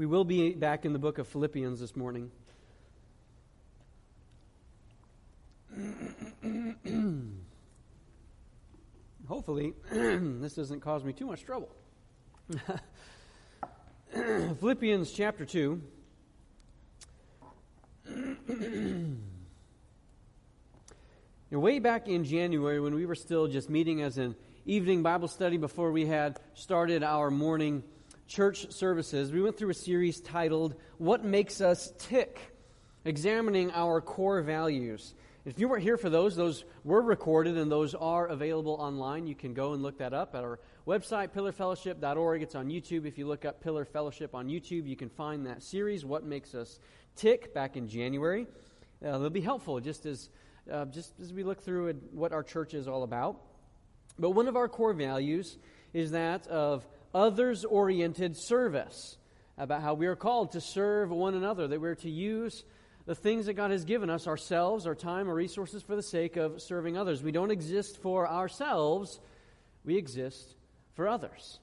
We will be back in the book of Philippians this morning. Hopefully, this doesn't cause me too much trouble. Philippians chapter 2. way back in January, when we were still just meeting as an evening Bible study before we had started our morning church services, we went through a series titled What Makes Us Tick? Examining our core values. If you weren't here for those, those were recorded and those are available online. You can go and look that up at our website, pillarfellowship.org. It's on YouTube. If you look up Pillar Fellowship on YouTube, you can find that series, What Makes Us Tick, back in January. Uh, they'll be helpful just as, uh, just as we look through what our church is all about. But one of our core values is that of others oriented service, about how we are called to serve one another, that we're to use the things that God has given us, ourselves, our time, our resources, for the sake of serving others. We don't exist for ourselves, we exist for others.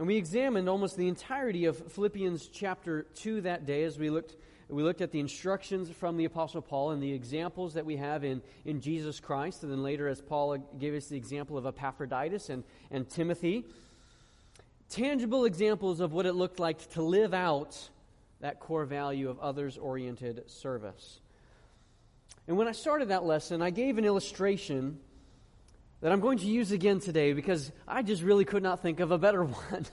And we examined almost the entirety of Philippians chapter 2 that day as we looked, we looked at the instructions from the Apostle Paul and the examples that we have in, in Jesus Christ. And then later, as Paul gave us the example of Epaphroditus and, and Timothy, tangible examples of what it looked like to live out that core value of others oriented service. And when I started that lesson, I gave an illustration that I'm going to use again today because I just really could not think of a better one.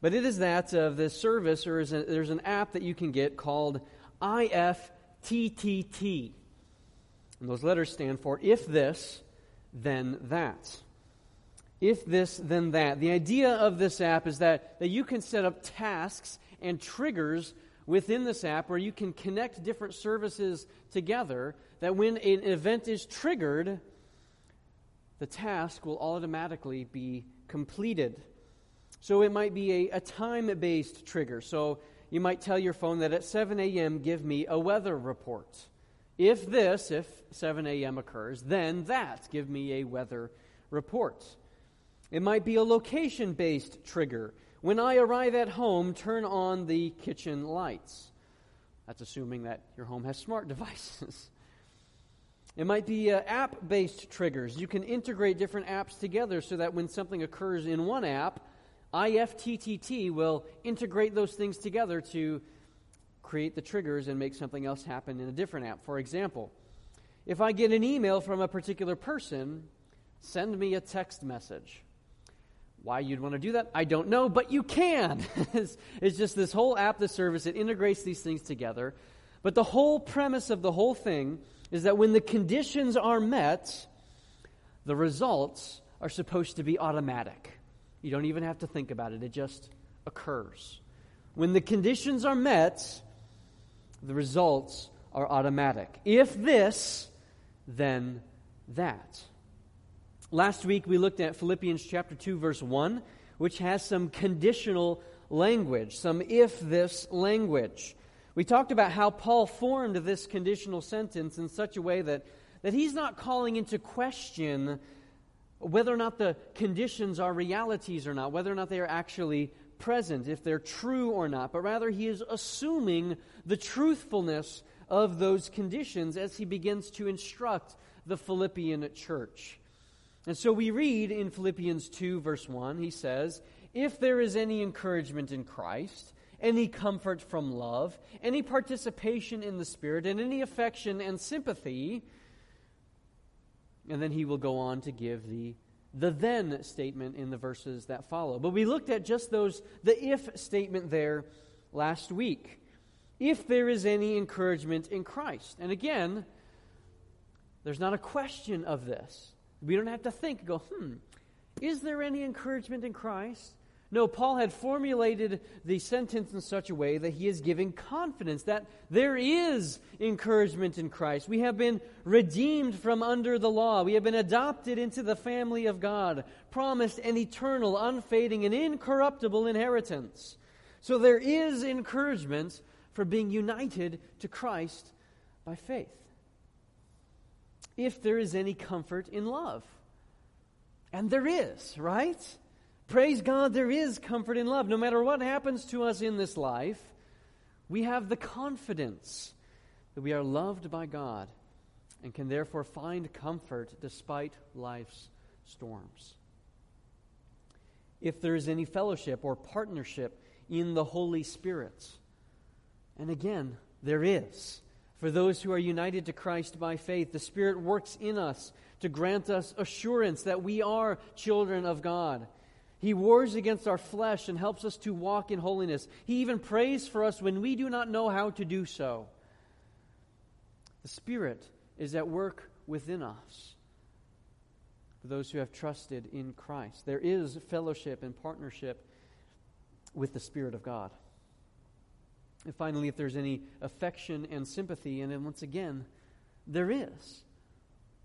but it is that of this service, or is a, there's an app that you can get called IFTTT. And those letters stand for if this, then that. If this, then that. The idea of this app is that, that you can set up tasks and triggers within this app where you can connect different services together that when an event is triggered, the task will automatically be completed. So it might be a, a time based trigger. So you might tell your phone that at 7 a.m., give me a weather report. If this, if 7 a.m. occurs, then that, give me a weather report. It might be a location based trigger. When I arrive at home, turn on the kitchen lights. That's assuming that your home has smart devices. It might be uh, app based triggers. You can integrate different apps together so that when something occurs in one app, IFTTT will integrate those things together to create the triggers and make something else happen in a different app. For example, if I get an email from a particular person, send me a text message. Why you'd want to do that, I don't know, but you can. it's, it's just this whole app, the service, it integrates these things together. But the whole premise of the whole thing is that when the conditions are met, the results are supposed to be automatic. You don't even have to think about it, it just occurs. When the conditions are met, the results are automatic. If this, then that. Last week we looked at Philippians chapter 2 verse 1, which has some conditional language, some if this language. We talked about how Paul formed this conditional sentence in such a way that, that he's not calling into question whether or not the conditions are realities or not, whether or not they are actually present, if they're true or not, but rather he is assuming the truthfulness of those conditions as he begins to instruct the Philippian church. And so we read in Philippians 2, verse 1, he says, If there is any encouragement in Christ, any comfort from love, any participation in the Spirit, and any affection and sympathy, and then he will go on to give the the then statement in the verses that follow. But we looked at just those, the if statement there last week. If there is any encouragement in Christ. And again, there's not a question of this. We don't have to think, go, hmm, is there any encouragement in Christ? No, Paul had formulated the sentence in such a way that he is giving confidence that there is encouragement in Christ. We have been redeemed from under the law. We have been adopted into the family of God, promised an eternal, unfading, and incorruptible inheritance. So there is encouragement for being united to Christ by faith if there is any comfort in love. And there is, right? Praise God, there is comfort in love. No matter what happens to us in this life, we have the confidence that we are loved by God and can therefore find comfort despite life's storms. If there is any fellowship or partnership in the Holy Spirit, and again, there is. For those who are united to Christ by faith, the Spirit works in us to grant us assurance that we are children of God. He wars against our flesh and helps us to walk in holiness. He even prays for us when we do not know how to do so. The Spirit is at work within us for those who have trusted in Christ. There is fellowship and partnership with the Spirit of God. And finally, if there's any affection and sympathy, and then once again, there is.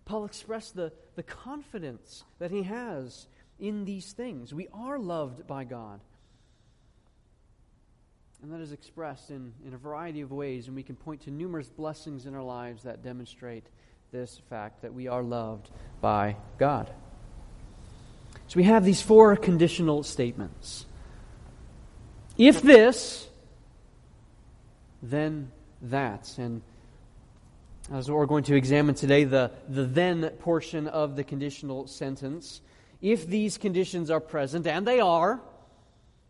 Paul expressed the, the confidence that he has in these things. We are loved by God. And that is expressed in, in a variety of ways, and we can point to numerous blessings in our lives that demonstrate this fact that we are loved by God. So we have these four conditional statements. If this, then that. And as we're going to examine today, the, the then portion of the conditional sentence. If these conditions are present, and they are,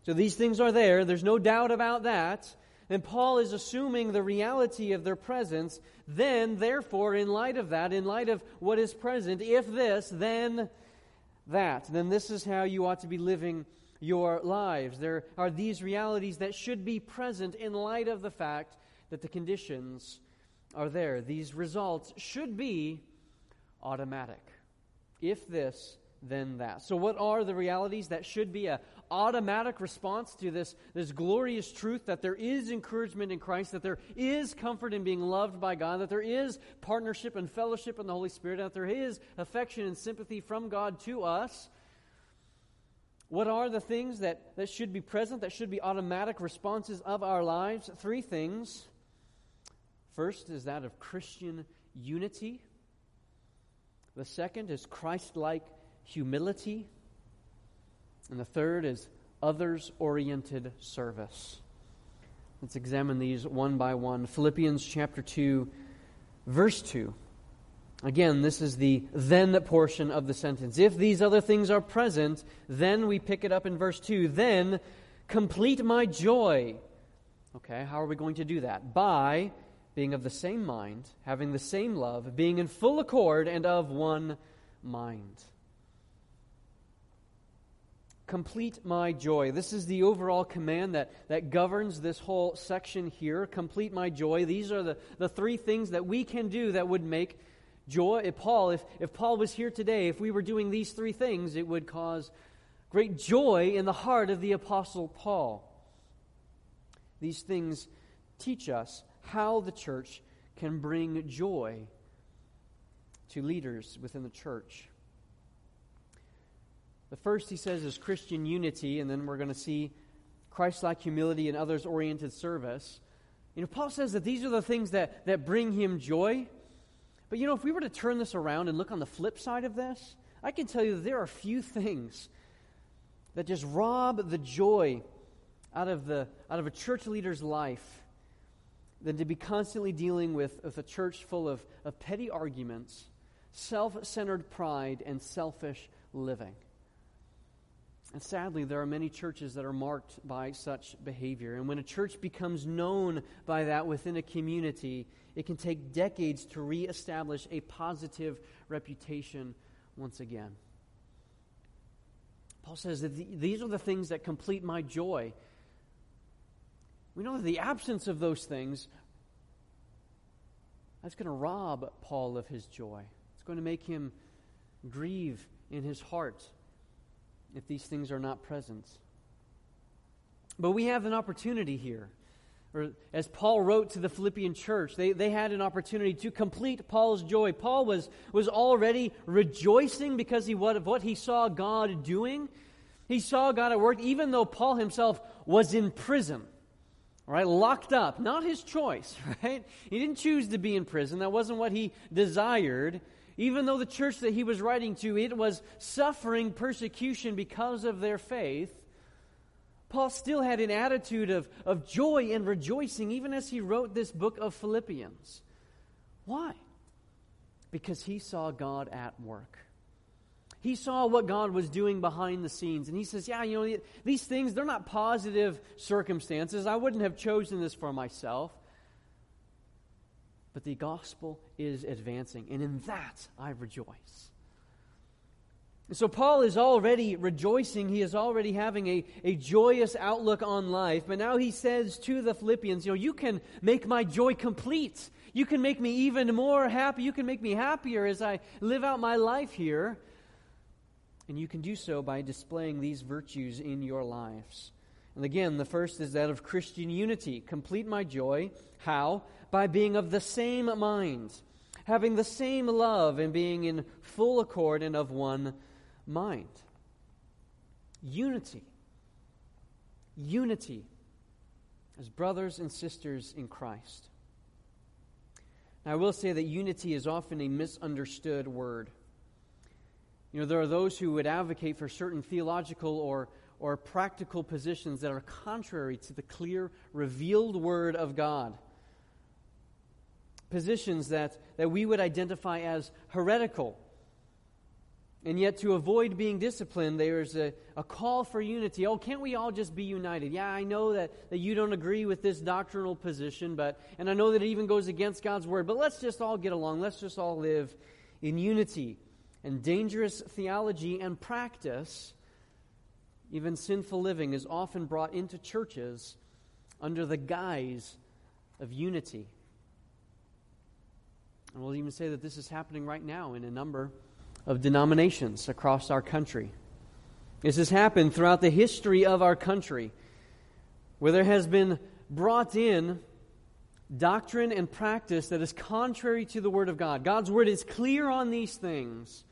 so these things are there, there's no doubt about that, then Paul is assuming the reality of their presence. Then, therefore, in light of that, in light of what is present, if this, then that, then this is how you ought to be living your lives. There are these realities that should be present in light of the fact that the conditions are there. These results should be automatic. If this, then that. So, what are the realities that should be an automatic response to this, this glorious truth that there is encouragement in Christ, that there is comfort in being loved by God, that there is partnership and fellowship in the Holy Spirit, that there is affection and sympathy from God to us? What are the things that, that should be present, that should be automatic responses of our lives? Three things. First is that of Christian unity. The second is Christ like humility. And the third is others oriented service. Let's examine these one by one. Philippians chapter 2, verse 2. Again, this is the then portion of the sentence. If these other things are present, then we pick it up in verse 2. Then complete my joy. Okay, how are we going to do that? By being of the same mind, having the same love, being in full accord and of one mind complete my joy. This is the overall command that, that governs this whole section here. Complete my joy. These are the, the three things that we can do that would make joy. If Paul, if, if Paul was here today, if we were doing these three things, it would cause great joy in the heart of the Apostle Paul. These things teach us how the church can bring joy to leaders within the church. The first, he says, is Christian unity, and then we're going to see Christ like humility and others oriented service. You know, Paul says that these are the things that, that bring him joy. But you know, if we were to turn this around and look on the flip side of this, I can tell you that there are few things that just rob the joy out of, the, out of a church leader's life than to be constantly dealing with, with a church full of, of petty arguments, self centered pride, and selfish living. And sadly, there are many churches that are marked by such behavior. And when a church becomes known by that within a community, it can take decades to reestablish a positive reputation once again. Paul says that these are the things that complete my joy. We know that the absence of those things that's going to rob Paul of his joy. It's going to make him grieve in his heart if these things are not present. But we have an opportunity here. Or as Paul wrote to the Philippian church, they, they had an opportunity to complete Paul's joy. Paul was, was already rejoicing because he, what, of what he saw God doing. He saw God at work, even though Paul himself was in prison, right? Locked up. Not his choice, right? He didn't choose to be in prison. That wasn't what he desired. Even though the church that he was writing to, it was suffering persecution because of their faith, Paul still had an attitude of, of joy and rejoicing even as he wrote this book of Philippians. Why? Because he saw God at work. He saw what God was doing behind the scenes. And he says, Yeah, you know, these things, they're not positive circumstances. I wouldn't have chosen this for myself. But the gospel is advancing. And in that, I rejoice. So, Paul is already rejoicing. He is already having a, a joyous outlook on life. But now he says to the Philippians, You know, you can make my joy complete. You can make me even more happy. You can make me happier as I live out my life here. And you can do so by displaying these virtues in your lives. And again, the first is that of Christian unity. Complete my joy. How? By being of the same mind, having the same love, and being in full accord and of one mind. Unity. Unity as brothers and sisters in Christ. Now, I will say that unity is often a misunderstood word. You know, there are those who would advocate for certain theological or, or practical positions that are contrary to the clear, revealed Word of God. Positions that, that we would identify as heretical. And yet, to avoid being disciplined, there's a, a call for unity. Oh, can't we all just be united? Yeah, I know that, that you don't agree with this doctrinal position, but, and I know that it even goes against God's word, but let's just all get along. Let's just all live in unity and dangerous theology and practice, even sinful living, is often brought into churches under the guise of unity. And we'll even say that this is happening right now in a number of denominations across our country. This has happened throughout the history of our country, where there has been brought in doctrine and practice that is contrary to the Word of God. God's Word is clear on these things,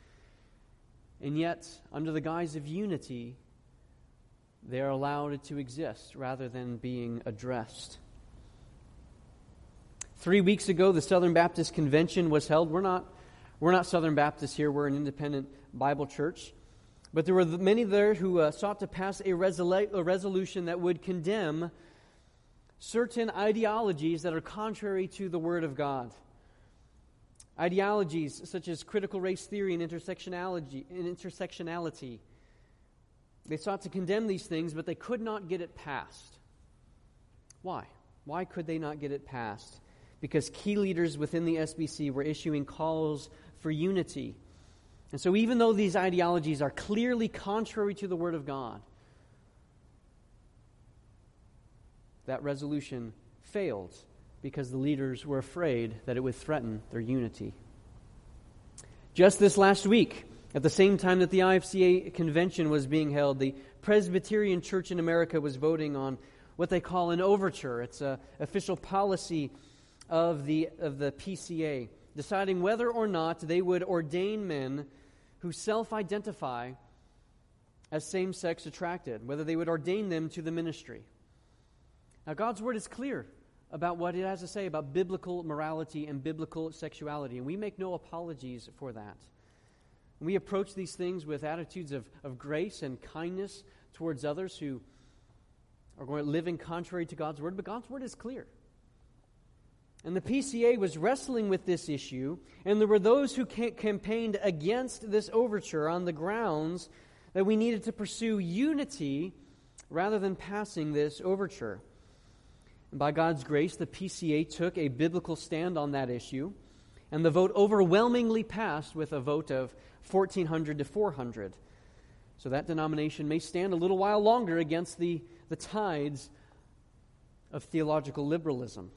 and yet, under the guise of unity, they are allowed to exist rather than being addressed. Three weeks ago, the Southern Baptist Convention was held. We're not, we're not Southern Baptists here, we're an independent Bible church. But there were many there who uh, sought to pass a, resolu- a resolution that would condemn certain ideologies that are contrary to the Word of God. Ideologies such as critical race theory and intersectionality, and intersectionality. They sought to condemn these things, but they could not get it passed. Why? Why could they not get it passed? Because key leaders within the SBC were issuing calls for unity. And so, even though these ideologies are clearly contrary to the Word of God, that resolution failed because the leaders were afraid that it would threaten their unity. Just this last week, at the same time that the IFCA convention was being held, the Presbyterian Church in America was voting on what they call an overture. It's an official policy of the, of the PCA, deciding whether or not they would ordain men who self identify as same sex attracted, whether they would ordain them to the ministry. Now, God's word is clear about what it has to say about biblical morality and biblical sexuality. And we make no apologies for that. We approach these things with attitudes of, of grace and kindness towards others who are going in contrary to God's word, but God's word is clear. And the PCA was wrestling with this issue, and there were those who campaigned against this overture on the grounds that we needed to pursue unity rather than passing this overture. By God's grace, the PCA took a biblical stand on that issue, and the vote overwhelmingly passed with a vote of 1,400 to 400. So that denomination may stand a little while longer against the, the tides of theological liberalism.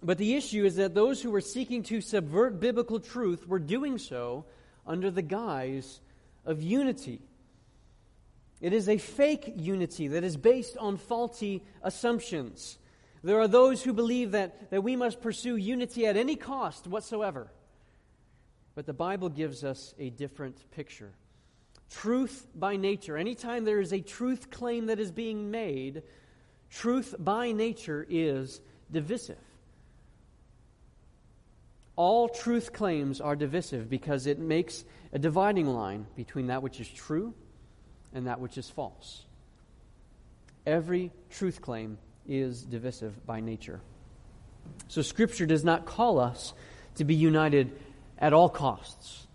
But the issue is that those who were seeking to subvert biblical truth were doing so under the guise of unity. It is a fake unity that is based on faulty assumptions. There are those who believe that, that we must pursue unity at any cost whatsoever. But the Bible gives us a different picture. Truth by nature, anytime there is a truth claim that is being made, truth by nature is divisive. All truth claims are divisive because it makes a dividing line between that which is true and that which is false. Every truth claim is divisive by nature. So, Scripture does not call us to be united at all costs.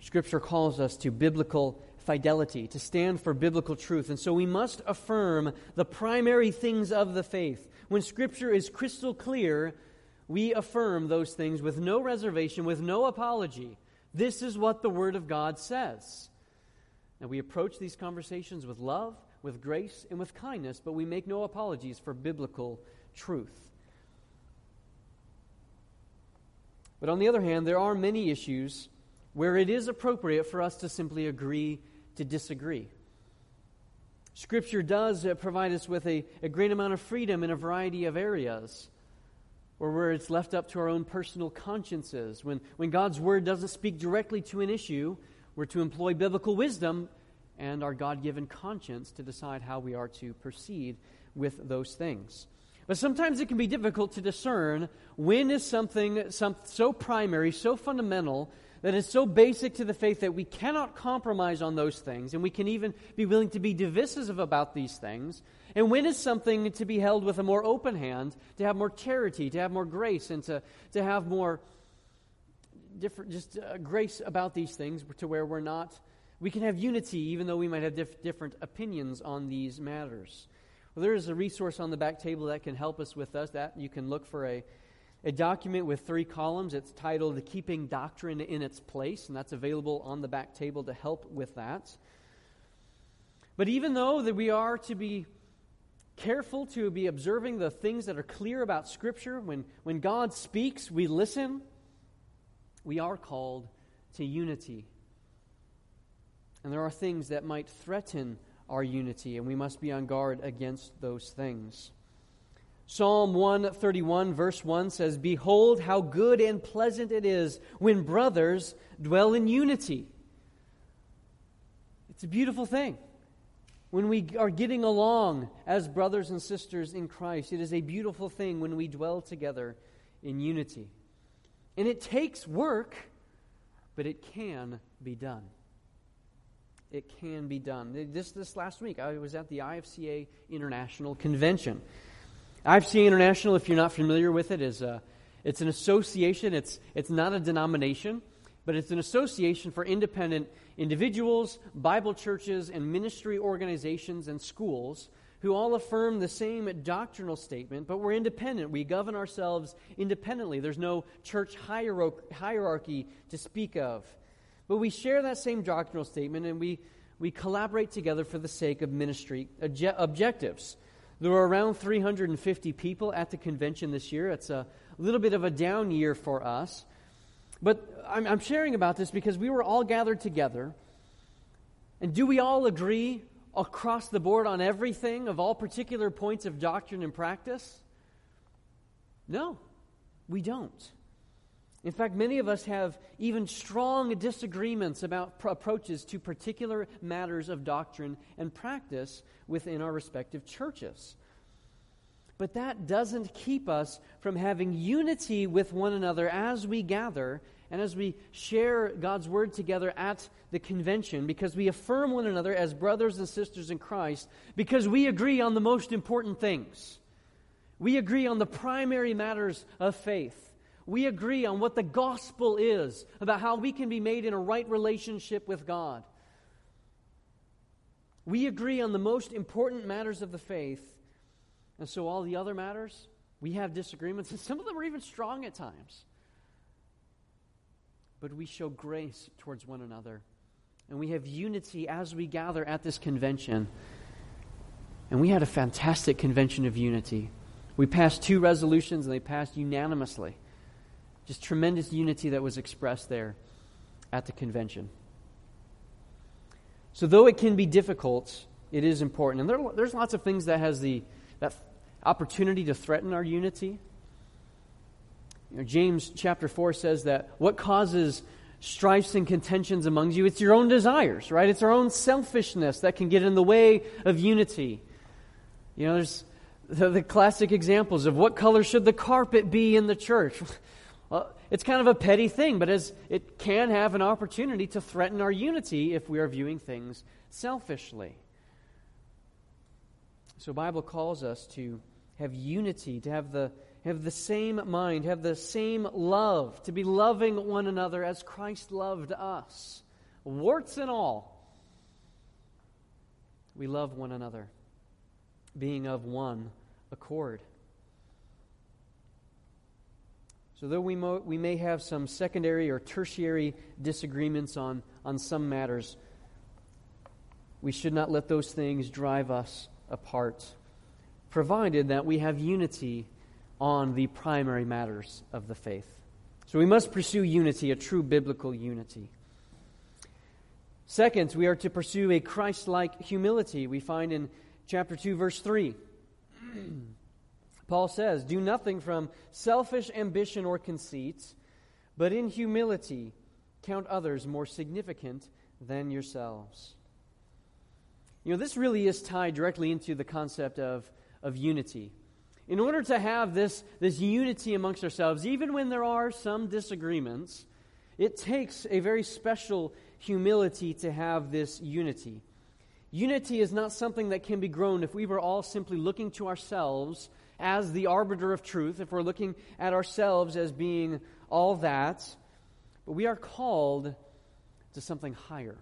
Scripture calls us to biblical fidelity, to stand for biblical truth. And so we must affirm the primary things of the faith. When Scripture is crystal clear, we affirm those things with no reservation, with no apology. This is what the Word of God says. Now, we approach these conversations with love, with grace, and with kindness, but we make no apologies for biblical truth. But on the other hand, there are many issues where it is appropriate for us to simply agree to disagree. Scripture does uh, provide us with a, a great amount of freedom in a variety of areas or where it's left up to our own personal consciences. When, when God's Word doesn't speak directly to an issue, we're to employ biblical wisdom and our God given conscience to decide how we are to proceed with those things. But sometimes it can be difficult to discern when is something some, so primary, so fundamental, that is so basic to the faith that we cannot compromise on those things, and we can even be willing to be divisive about these things. And when is something to be held with a more open hand, to have more charity, to have more grace, and to, to have more different, just uh, grace about these things to where we're not, we can have unity even though we might have diff- different opinions on these matters. Well, there is a resource on the back table that can help us with us. That you can look for a a document with three columns. It's titled Keeping Doctrine in Its Place, and that's available on the back table to help with that. But even though that we are to be careful to be observing the things that are clear about Scripture, when, when God speaks, we listen, we are called to unity. And there are things that might threaten our unity, and we must be on guard against those things. Psalm 131, verse 1 says, Behold, how good and pleasant it is when brothers dwell in unity. It's a beautiful thing. When we are getting along as brothers and sisters in Christ, it is a beautiful thing when we dwell together in unity. And it takes work, but it can be done. It can be done. This, this last week, I was at the IFCA International Convention. IFCA International, if you're not familiar with it, is a, it's an association. It's, it's not a denomination, but it's an association for independent individuals, Bible churches, and ministry organizations and schools who all affirm the same doctrinal statement, but we're independent. We govern ourselves independently. There's no church hierarchy to speak of. But we share that same doctrinal statement and we, we collaborate together for the sake of ministry objectives. There were around 350 people at the convention this year. It's a little bit of a down year for us. But I'm, I'm sharing about this because we were all gathered together. And do we all agree across the board on everything of all particular points of doctrine and practice? No, we don't. In fact, many of us have even strong disagreements about pr- approaches to particular matters of doctrine and practice within our respective churches. But that doesn't keep us from having unity with one another as we gather and as we share God's word together at the convention because we affirm one another as brothers and sisters in Christ because we agree on the most important things. We agree on the primary matters of faith we agree on what the gospel is, about how we can be made in a right relationship with God. We agree on the most important matters of the faith, and so all the other matters, we have disagreements, and some of them are even strong at times. But we show grace towards one another, and we have unity as we gather at this convention. And we had a fantastic convention of unity. We passed two resolutions, and they passed unanimously. Just tremendous unity that was expressed there at the convention. So, though it can be difficult, it is important. And there, there's lots of things that has the that opportunity to threaten our unity. You know, James chapter 4 says that what causes strifes and contentions among you, it's your own desires, right? It's our own selfishness that can get in the way of unity. You know, there's the, the classic examples of what color should the carpet be in the church. Well, it's kind of a petty thing, but as it can have an opportunity to threaten our unity if we are viewing things selfishly. So Bible calls us to have unity, to have the have the same mind, have the same love, to be loving one another as Christ loved us. Warts and all. We love one another, being of one accord. So, though we, mo- we may have some secondary or tertiary disagreements on, on some matters, we should not let those things drive us apart, provided that we have unity on the primary matters of the faith. So, we must pursue unity, a true biblical unity. Second, we are to pursue a Christ like humility. We find in chapter 2, verse 3. Paul says, Do nothing from selfish ambition or conceit, but in humility count others more significant than yourselves. You know, this really is tied directly into the concept of, of unity. In order to have this, this unity amongst ourselves, even when there are some disagreements, it takes a very special humility to have this unity. Unity is not something that can be grown if we were all simply looking to ourselves as the arbiter of truth, if we're looking at ourselves as being all that, but we are called to something higher.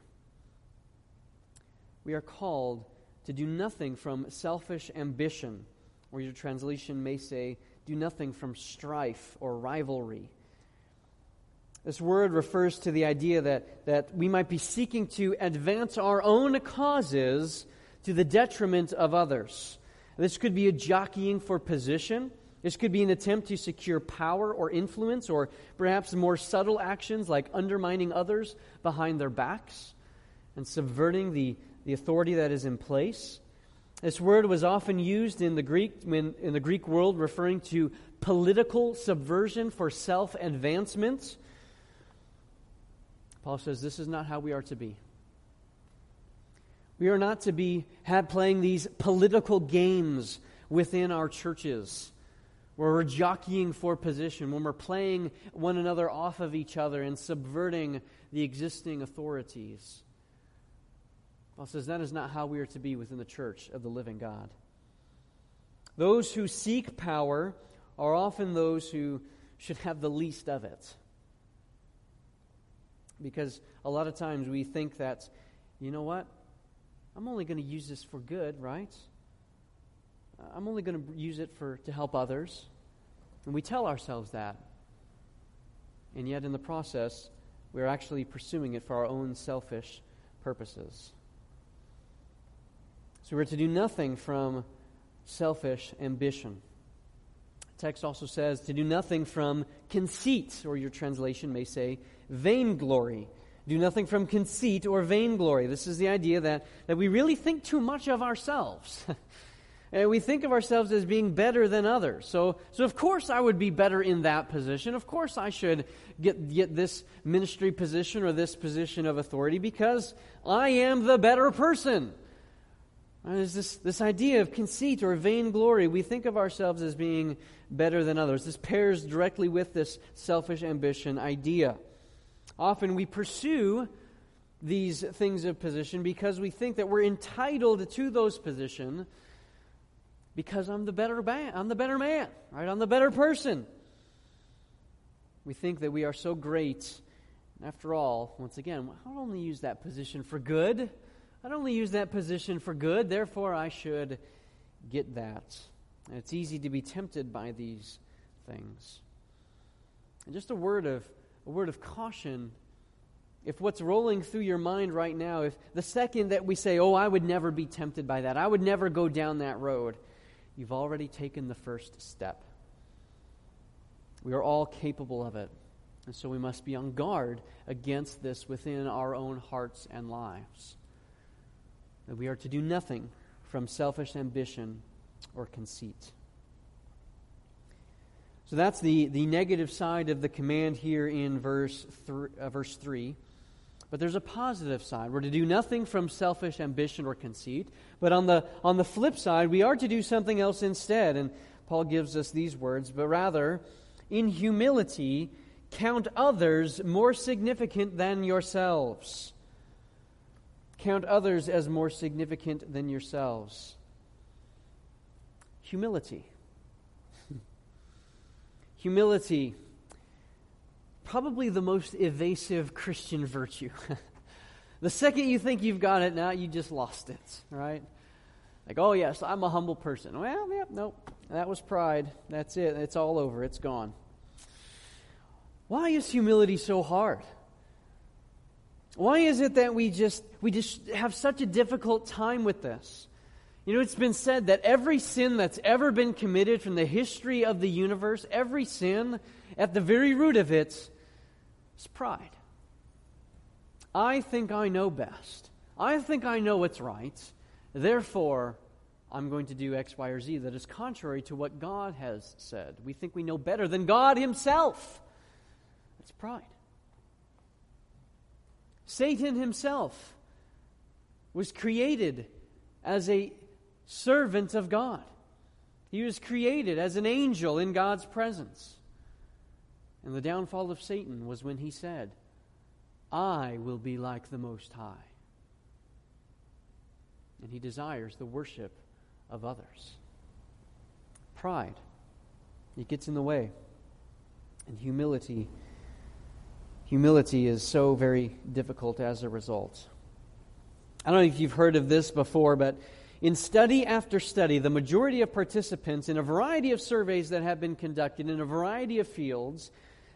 We are called to do nothing from selfish ambition, or your translation may say, do nothing from strife or rivalry. This word refers to the idea that, that we might be seeking to advance our own causes to the detriment of others. This could be a jockeying for position. This could be an attempt to secure power or influence, or perhaps more subtle actions like undermining others behind their backs and subverting the, the authority that is in place. This word was often used in the Greek when, in the Greek world, referring to political subversion for self advancement. Paul says this is not how we are to be. We are not to be had playing these political games within our churches where we're jockeying for position, when we're playing one another off of each other and subverting the existing authorities. Paul says that is not how we are to be within the church of the living God. Those who seek power are often those who should have the least of it. Because a lot of times we think that, you know what? I'm only going to use this for good, right? I'm only going to use it for to help others. And we tell ourselves that. And yet in the process, we're actually pursuing it for our own selfish purposes. So we're to do nothing from selfish ambition. The text also says to do nothing from conceit, or your translation may say vainglory. Do nothing from conceit or vainglory. This is the idea that, that we really think too much of ourselves. and we think of ourselves as being better than others. So, so of course I would be better in that position. Of course I should get, get this ministry position or this position of authority because I am the better person. There's this, this idea of conceit or vainglory. We think of ourselves as being better than others. This pairs directly with this selfish ambition idea. Often we pursue these things of position because we think that we're entitled to those positions because I'm the better man, I'm the better man, right? I'm the better person. We think that we are so great. After all, once again, I don't only use that position for good. I don't only use that position for good, therefore I should get that. And it's easy to be tempted by these things. And just a word of a word of caution if what's rolling through your mind right now, if the second that we say, Oh, I would never be tempted by that, I would never go down that road, you've already taken the first step. We are all capable of it. And so we must be on guard against this within our own hearts and lives. That we are to do nothing from selfish ambition or conceit. So that's the, the negative side of the command here in verse, uh, verse 3. But there's a positive side. We're to do nothing from selfish ambition or conceit. But on the, on the flip side, we are to do something else instead. And Paul gives us these words, but rather, in humility, count others more significant than yourselves. Count others as more significant than yourselves. Humility. Humility probably the most evasive Christian virtue. the second you think you've got it, now you just lost it, right? Like, oh, yes, I'm a humble person. Well, yep, nope. That was pride. That's it. It's all over. It's gone. Why is humility so hard? Why is it that we just we just have such a difficult time with this? You know, it's been said that every sin that's ever been committed from the history of the universe, every sin, at the very root of it's pride. I think I know best. I think I know what's right. Therefore, I'm going to do X, Y, or Z that is contrary to what God has said. We think we know better than God Himself. That's pride. Satan himself was created as a servant of God. He was created as an angel in God's presence. And the downfall of Satan was when he said, I will be like the Most High. And he desires the worship of others. Pride, it gets in the way. And humility, humility is so very difficult as a result. I don't know if you've heard of this before, but in study after study, the majority of participants in a variety of surveys that have been conducted in a variety of fields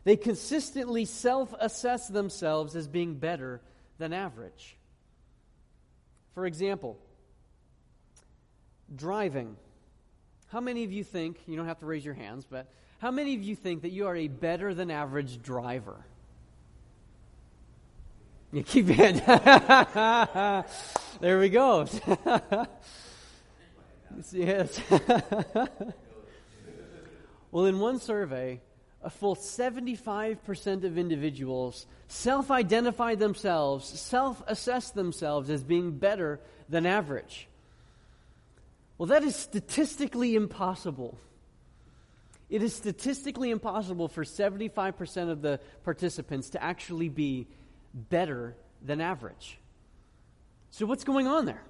they consistently self assess themselves as being better than average. For example, driving. How many of you think, you don't have to raise your hands, but how many of you think that you are a better than average driver? You keep it. there we go. yes. well, in one survey, a full 75% of individuals self identify themselves, self assess themselves as being better than average. Well, that is statistically impossible. It is statistically impossible for 75% of the participants to actually be better than average. So, what's going on there?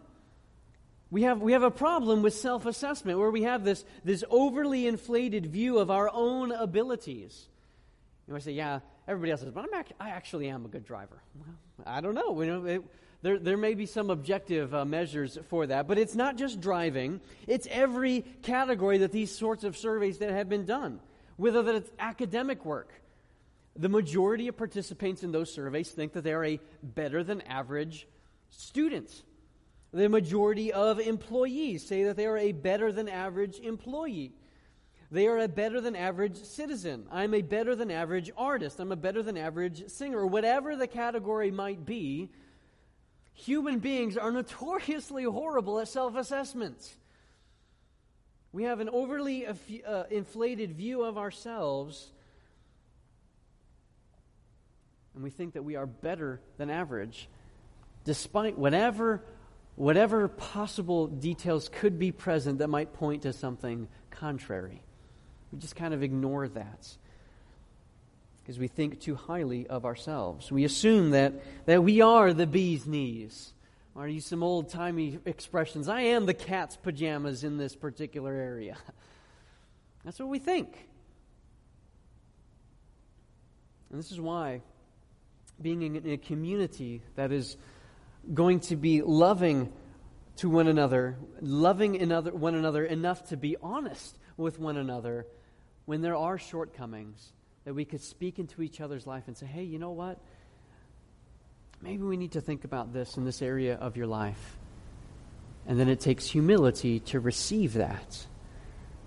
We have, we have a problem with self assessment where we have this, this overly inflated view of our own abilities. You might say, yeah, everybody else says, but I'm act- I actually am a good driver. Well, I don't know. We know it, there, there may be some objective uh, measures for that, but it's not just driving, it's every category that these sorts of surveys that have been done, whether that it's academic work. The majority of participants in those surveys think that they're a better than average student. The majority of employees say that they are a better than average employee. They are a better than average citizen. I'm a better than average artist. I'm a better than average singer. Whatever the category might be, human beings are notoriously horrible at self assessments. We have an overly uh, inflated view of ourselves, and we think that we are better than average, despite whatever whatever possible details could be present that might point to something contrary. We just kind of ignore that because we think too highly of ourselves. We assume that, that we are the bee's knees. Or use some old timey expressions. I am the cat's pajamas in this particular area. That's what we think. And this is why being in a community that is going to be loving to one another, loving another, one another enough to be honest with one another when there are shortcomings, that we could speak into each other's life and say, hey, you know what? Maybe we need to think about this in this area of your life. And then it takes humility to receive that.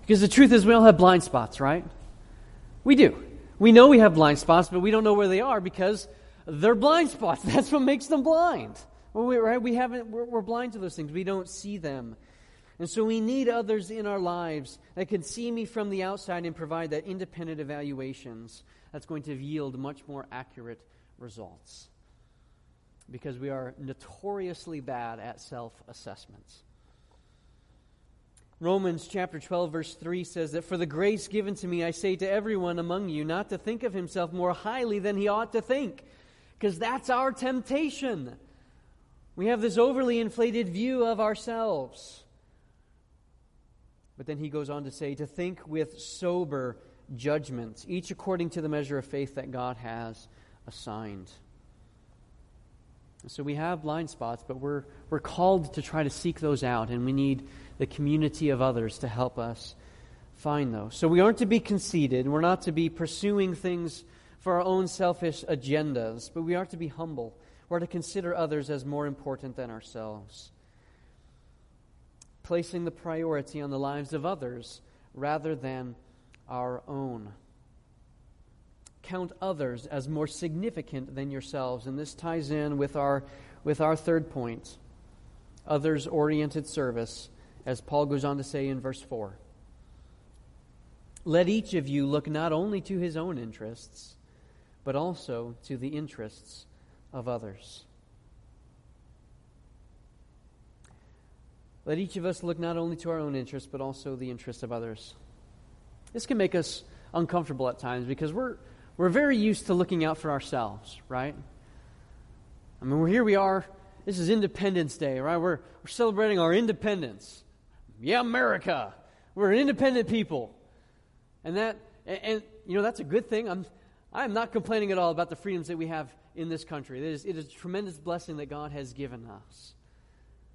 Because the truth is, we all have blind spots, right? We do. We know we have blind spots, but we don't know where they are because they're blind spots. That's what makes them blind. We, right? We haven't, we're, we're blind to those things. We don't see them. And so we need others in our lives that can see me from the outside and provide that independent evaluations that's going to yield much more accurate results. because we are notoriously bad at self assessments. Romans chapter 12, verse 3 says that for the grace given to me, I say to everyone among you not to think of himself more highly than he ought to think, because that's our temptation. We have this overly inflated view of ourselves. But then he goes on to say to think with sober judgment, each according to the measure of faith that God has assigned. So we have blind spots, but we're, we're called to try to seek those out, and we need the community of others to help us find those. So we aren't to be conceited, we're not to be pursuing things for our own selfish agendas, but we are to be humble. We're to consider others as more important than ourselves, placing the priority on the lives of others rather than our own count others as more significant than yourselves. And this ties in with our, with our third point others oriented service, as Paul goes on to say in verse 4. Let each of you look not only to his own interests, but also to the interests of others. Let each of us look not only to our own interests, but also the interests of others. This can make us uncomfortable at times because we're, we're very used to looking out for ourselves, right? I mean, we're here we are. This is Independence Day, right? We're, we're celebrating our independence. Yeah, America. We're an independent people. And that, and, and, you know, that's a good thing. I'm, I'm not complaining at all about the freedoms that we have in this country. It is, it is a tremendous blessing that God has given us.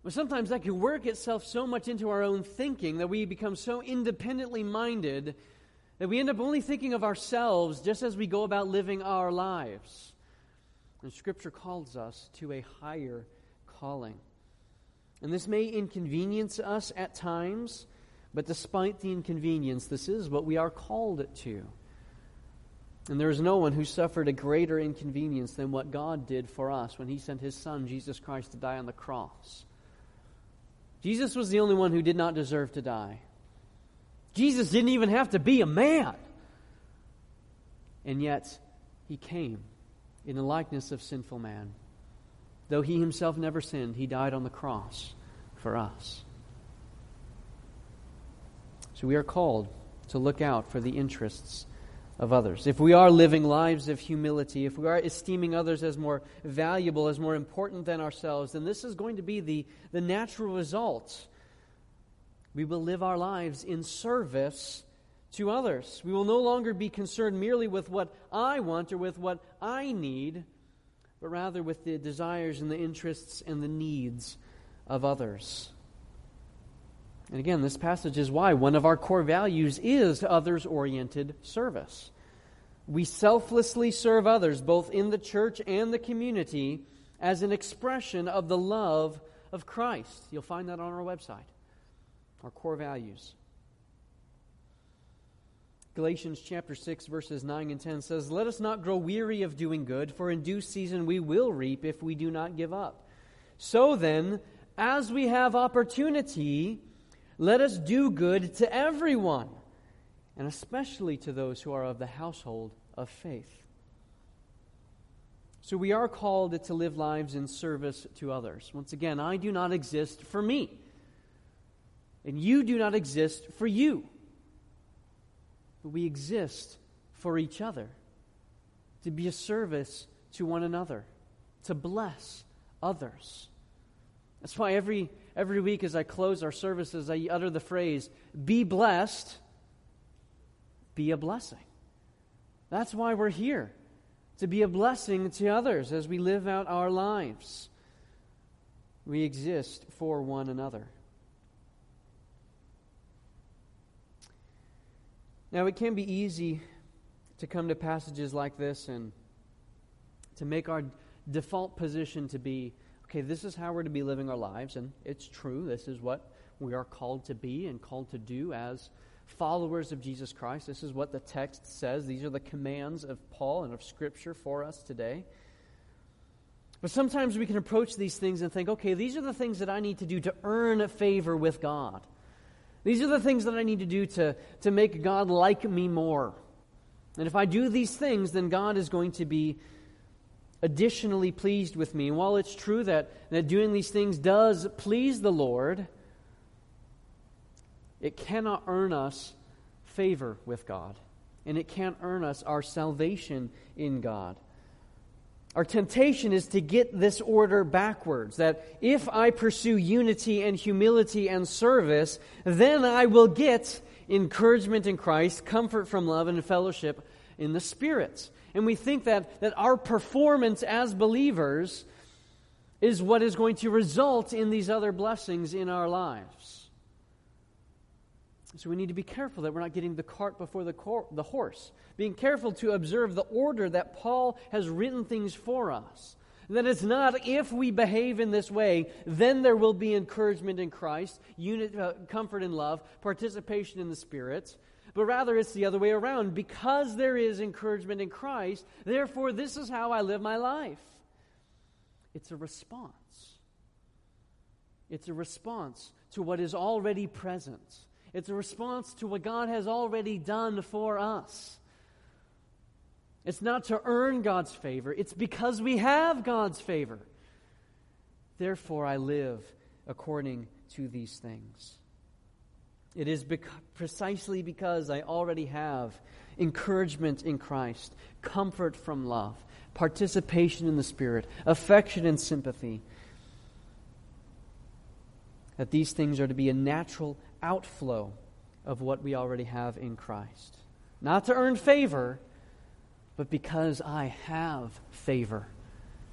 But sometimes that can work itself so much into our own thinking that we become so independently minded that we end up only thinking of ourselves just as we go about living our lives. And Scripture calls us to a higher calling. And this may inconvenience us at times, but despite the inconvenience, this is what we are called to. And there is no one who suffered a greater inconvenience than what God did for us when He sent His Son, Jesus Christ, to die on the cross. Jesus was the only one who did not deserve to die. Jesus didn't even have to be a man. And yet, he came in the likeness of sinful man. Though he himself never sinned, he died on the cross for us. So we are called to look out for the interests of others. If we are living lives of humility, if we are esteeming others as more valuable, as more important than ourselves, then this is going to be the, the natural result we will live our lives in service to others. We will no longer be concerned merely with what I want or with what I need, but rather with the desires and the interests and the needs of others. And again, this passage is why one of our core values is others oriented service. We selflessly serve others, both in the church and the community, as an expression of the love of Christ. You'll find that on our website our core values. Galatians chapter 6 verses 9 and 10 says, "Let us not grow weary of doing good, for in due season we will reap if we do not give up. So then, as we have opportunity, let us do good to everyone, and especially to those who are of the household of faith." So we are called to live lives in service to others. Once again, I do not exist for me. And you do not exist for you, but we exist for each other, to be a service to one another, to bless others. That's why every, every week as I close our services, I utter the phrase, be blessed, be a blessing. That's why we're here, to be a blessing to others as we live out our lives. We exist for one another. Now, it can be easy to come to passages like this and to make our default position to be okay, this is how we're to be living our lives, and it's true. This is what we are called to be and called to do as followers of Jesus Christ. This is what the text says. These are the commands of Paul and of Scripture for us today. But sometimes we can approach these things and think, okay, these are the things that I need to do to earn favor with God. These are the things that I need to do to, to make God like me more. And if I do these things, then God is going to be additionally pleased with me. And while it's true that, that doing these things does please the Lord, it cannot earn us favor with God. And it can't earn us our salvation in God. Our temptation is to get this order backwards that if I pursue unity and humility and service, then I will get encouragement in Christ, comfort from love, and fellowship in the Spirit. And we think that, that our performance as believers is what is going to result in these other blessings in our lives. So we need to be careful that we're not getting the cart before the, cor- the horse. Being careful to observe the order that Paul has written things for us. That it's not if we behave in this way, then there will be encouragement in Christ, unit, uh, comfort in love, participation in the Spirit. But rather, it's the other way around. Because there is encouragement in Christ, therefore, this is how I live my life. It's a response. It's a response to what is already present. It's a response to what God has already done for us. It's not to earn God's favor, it's because we have God's favor. Therefore, I live according to these things. It is precisely because I already have encouragement in Christ, comfort from love, participation in the Spirit, affection and sympathy, that these things are to be a natural outflow of what we already have in Christ. Not to earn favor, but because I have favor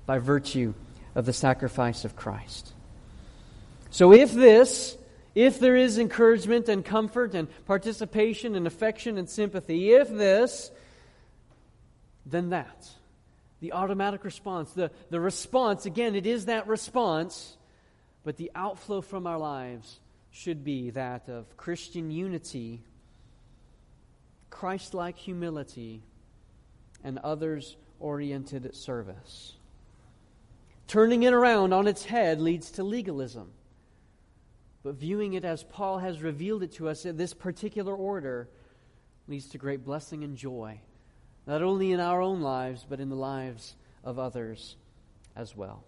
by virtue of the sacrifice of Christ. So if this, if there is encouragement and comfort and participation and affection and sympathy, if this, then that. The automatic response, the, the response, again, it is that response, but the outflow from our lives should be that of Christian unity, Christ like humility, and others oriented service. Turning it around on its head leads to legalism. But viewing it as Paul has revealed it to us in this particular order leads to great blessing and joy, not only in our own lives, but in the lives of others as well.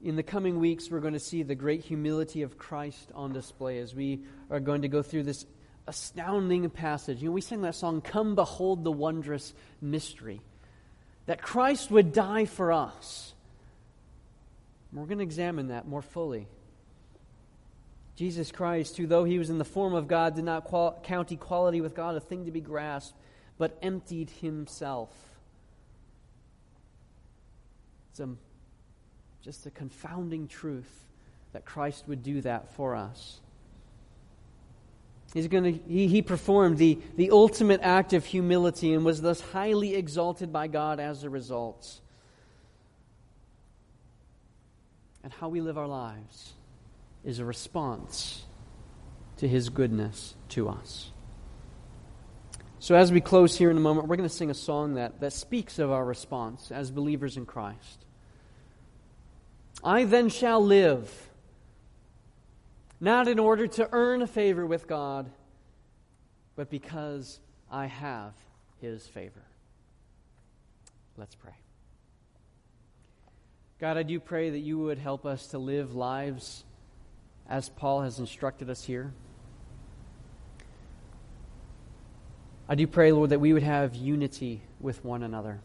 In the coming weeks, we're going to see the great humility of Christ on display as we are going to go through this astounding passage. You know, we sing that song, Come Behold the Wondrous Mystery, that Christ would die for us. We're going to examine that more fully. Jesus Christ, who, though he was in the form of God, did not qual- count equality with God a thing to be grasped, but emptied himself. It's a just a confounding truth that Christ would do that for us. He's going to, he, he performed the, the ultimate act of humility and was thus highly exalted by God as a result. And how we live our lives is a response to his goodness to us. So, as we close here in a moment, we're going to sing a song that, that speaks of our response as believers in Christ. I then shall live, not in order to earn a favor with God, but because I have his favor. Let's pray. God, I do pray that you would help us to live lives as Paul has instructed us here. I do pray, Lord, that we would have unity with one another.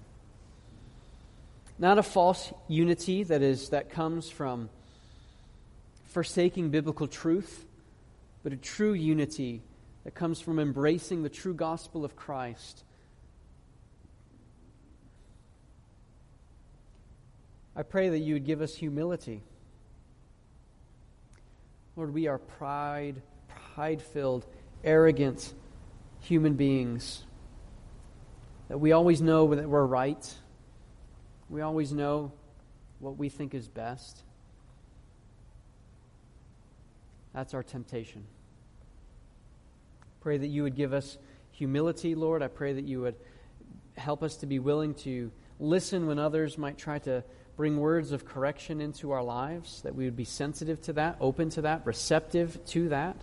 Not a false unity that is that comes from forsaking biblical truth, but a true unity that comes from embracing the true gospel of Christ. I pray that you would give us humility. Lord, we are pride, pride filled, arrogant human beings. That we always know that we're right we always know what we think is best. That's our temptation. Pray that you would give us humility, Lord. I pray that you would help us to be willing to listen when others might try to bring words of correction into our lives, that we would be sensitive to that, open to that, receptive to that.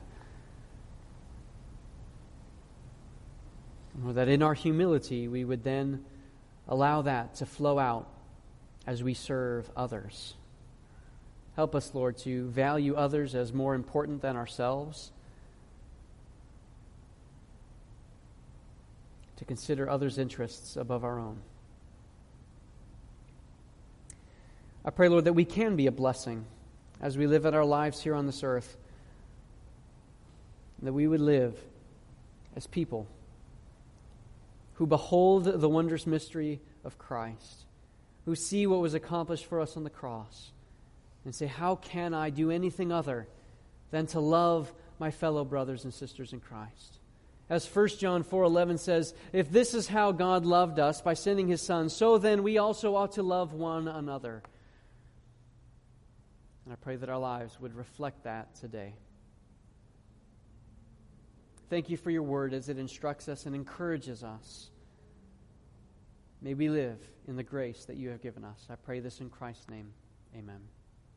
Or that in our humility we would then allow that to flow out as we serve others. Help us, Lord, to value others as more important than ourselves, to consider others' interests above our own. I pray, Lord, that we can be a blessing as we live out our lives here on this earth, that we would live as people who behold the wondrous mystery of Christ, who see what was accomplished for us on the cross, and say, How can I do anything other than to love my fellow brothers and sisters in Christ? As 1 John 4:11 says, if this is how God loved us by sending his son, so then we also ought to love one another. And I pray that our lives would reflect that today. Thank you for your word as it instructs us and encourages us. May we live in the grace that you have given us. I pray this in Christ's name. Amen.